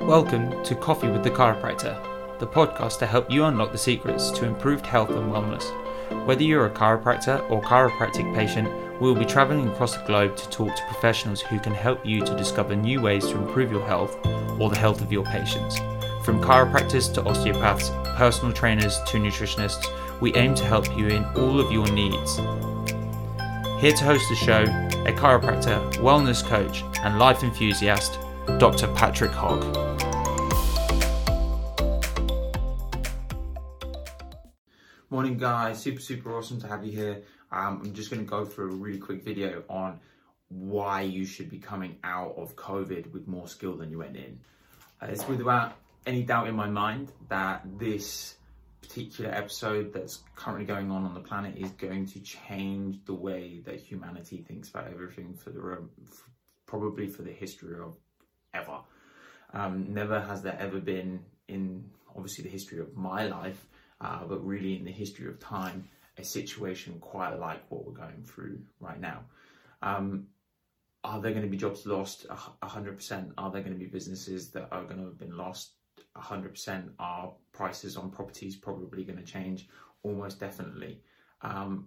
Welcome to Coffee with the Chiropractor, the podcast to help you unlock the secrets to improved health and wellness. Whether you're a chiropractor or chiropractic patient, we will be traveling across the globe to talk to professionals who can help you to discover new ways to improve your health or the health of your patients. From chiropractors to osteopaths, personal trainers to nutritionists, we aim to help you in all of your needs. Here to host the show, a chiropractor, wellness coach, and life enthusiast, Dr. Patrick Hogg. Morning, guys. Super, super awesome to have you here. Um, I'm just going to go through a really quick video on why you should be coming out of COVID with more skill than you went in. Uh, it's without any doubt in my mind that this particular episode that's currently going on on the planet is going to change the way that humanity thinks about everything for the probably for the history of ever. Um, never has there ever been in obviously the history of my life, uh, but really in the history of time, a situation quite like what we're going through right now. Um, are there going to be jobs lost? hundred percent. Are there going to be businesses that are going to have been lost? 100% are prices on properties probably going to change almost definitely um,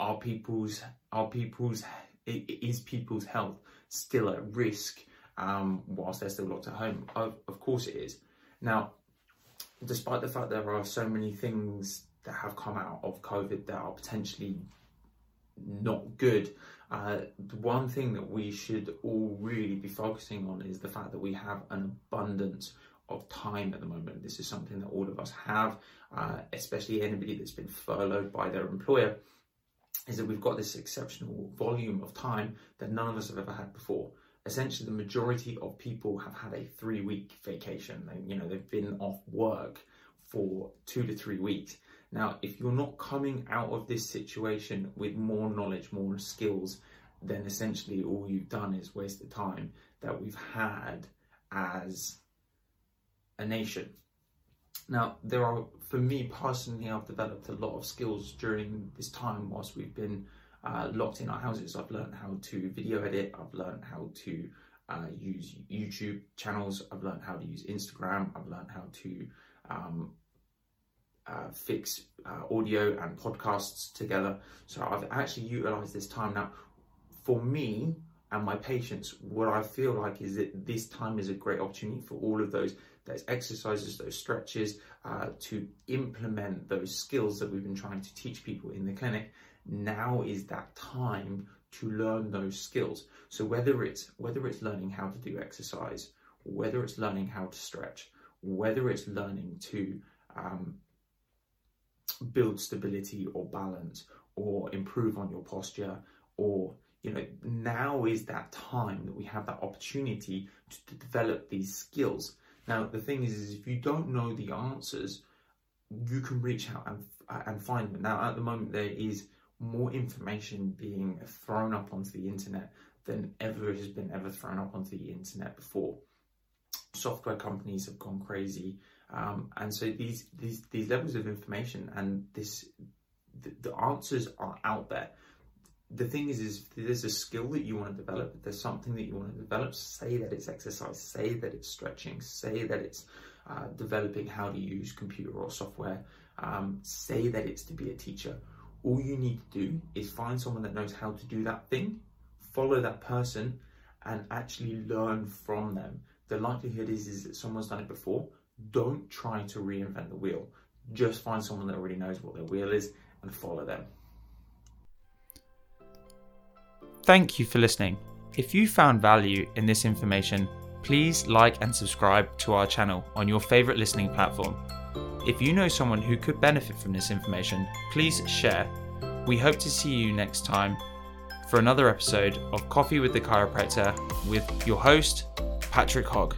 are people's are people's is people's health still at risk um, whilst they're still locked at home of, of course it is now despite the fact there are so many things that have come out of covid that are potentially not good uh, the one thing that we should all really be focusing on is the fact that we have an abundance of time at the moment. This is something that all of us have, uh, especially anybody that's been furloughed by their employer, is that we've got this exceptional volume of time that none of us have ever had before. Essentially, the majority of people have had a three week vacation. They, you know, they've been off work for two to three weeks. Now, if you're not coming out of this situation with more knowledge, more skills, then essentially all you've done is waste the time that we've had as a nation. Now, there are, for me personally, I've developed a lot of skills during this time whilst we've been uh, locked in our houses. I've learned how to video edit, I've learned how to uh, use YouTube channels, I've learned how to use Instagram, I've learned how to um, uh, fix uh, audio and podcasts together. So I've actually utilized this time. Now, for me and my patients, what I feel like is that this time is a great opportunity for all of those those exercises, those stretches, uh, to implement those skills that we've been trying to teach people in the clinic. Now is that time to learn those skills. So whether it's whether it's learning how to do exercise, whether it's learning how to stretch, whether it's learning to um, build stability or balance, or improve on your posture, or you know now is that time that we have that opportunity to, to develop these skills now, the thing is, is if you don't know the answers, you can reach out and, and find them. Now, at the moment, there is more information being thrown up onto the internet than ever has been ever thrown up onto the internet before. Software companies have gone crazy, um, and so these these these levels of information and this the, the answers are out there the thing is, is there's a skill that you want to develop, there's something that you want to develop, say that it's exercise, say that it's stretching, say that it's uh, developing how to use computer or software, um, say that it's to be a teacher. All you need to do is find someone that knows how to do that thing, follow that person, and actually learn from them. The likelihood is, is that someone's done it before. Don't try to reinvent the wheel. Just find someone that already knows what their wheel is and follow them. Thank you for listening. If you found value in this information, please like and subscribe to our channel on your favourite listening platform. If you know someone who could benefit from this information, please share. We hope to see you next time for another episode of Coffee with the Chiropractor with your host, Patrick Hogg.